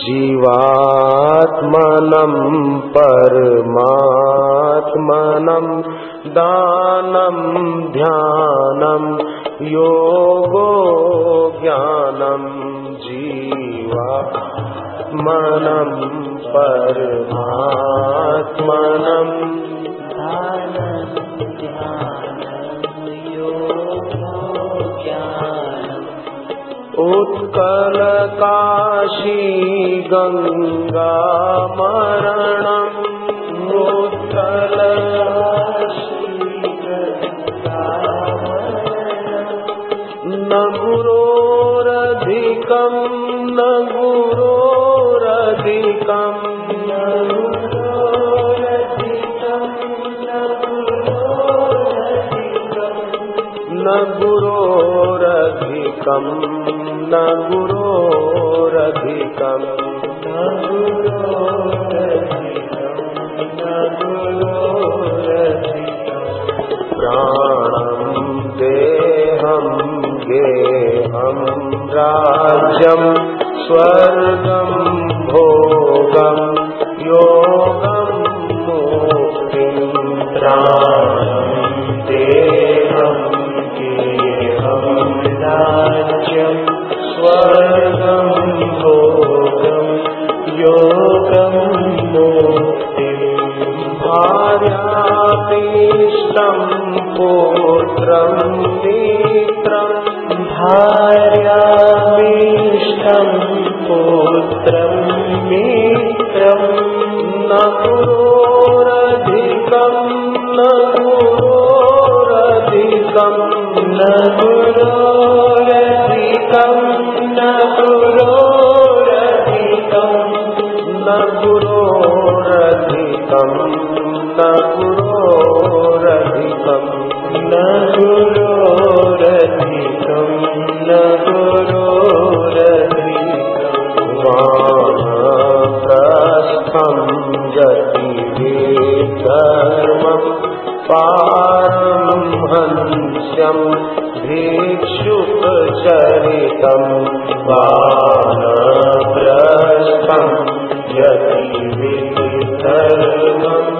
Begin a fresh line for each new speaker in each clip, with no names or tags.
जीवात्मनं परमात्मनं दानं ध्यानं योगो ज्ञानं जीवात्मनं परमात्मनं उत्कलकाशी गङ्गा मरणम् न गुरोरधिकं न गुरोरधिकम् गुरोरधिकं न गुरोरधिकम् न गुरोरधिकम् प्राणम् देहम् गेहम् राज्यम् स्वर्गम्। योगं दोते भार्यादिष्टं पुत्रं मित्रं धार्यामिष्ठं पुत्रं मित्रं न गोरधिकं न गोरधिकं न दुरोयसिकम् गुरो रतं न गुरो न नगुरो रमाकस्थं जति हृधर्मं पारं भिष्यं विशुभचरितं पाद्रष्ठं यति धर्मम्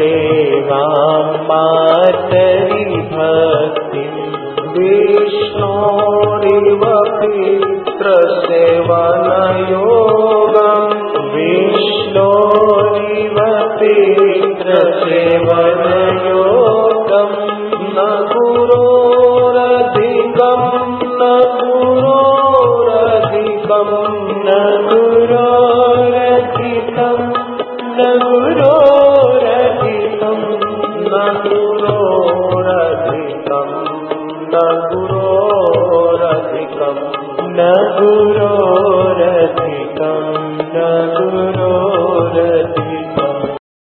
वैष्णवसेवां मातरि भक्तिं विष्णोरिव पितृसेवनयोगम् विष्णोरिव पितृसेवनयोगम् न गुरोरधिकं न गुरोरधिकं न गुरोरधिकं न गुरोरधिकं गुरोरधिकम् न गुरो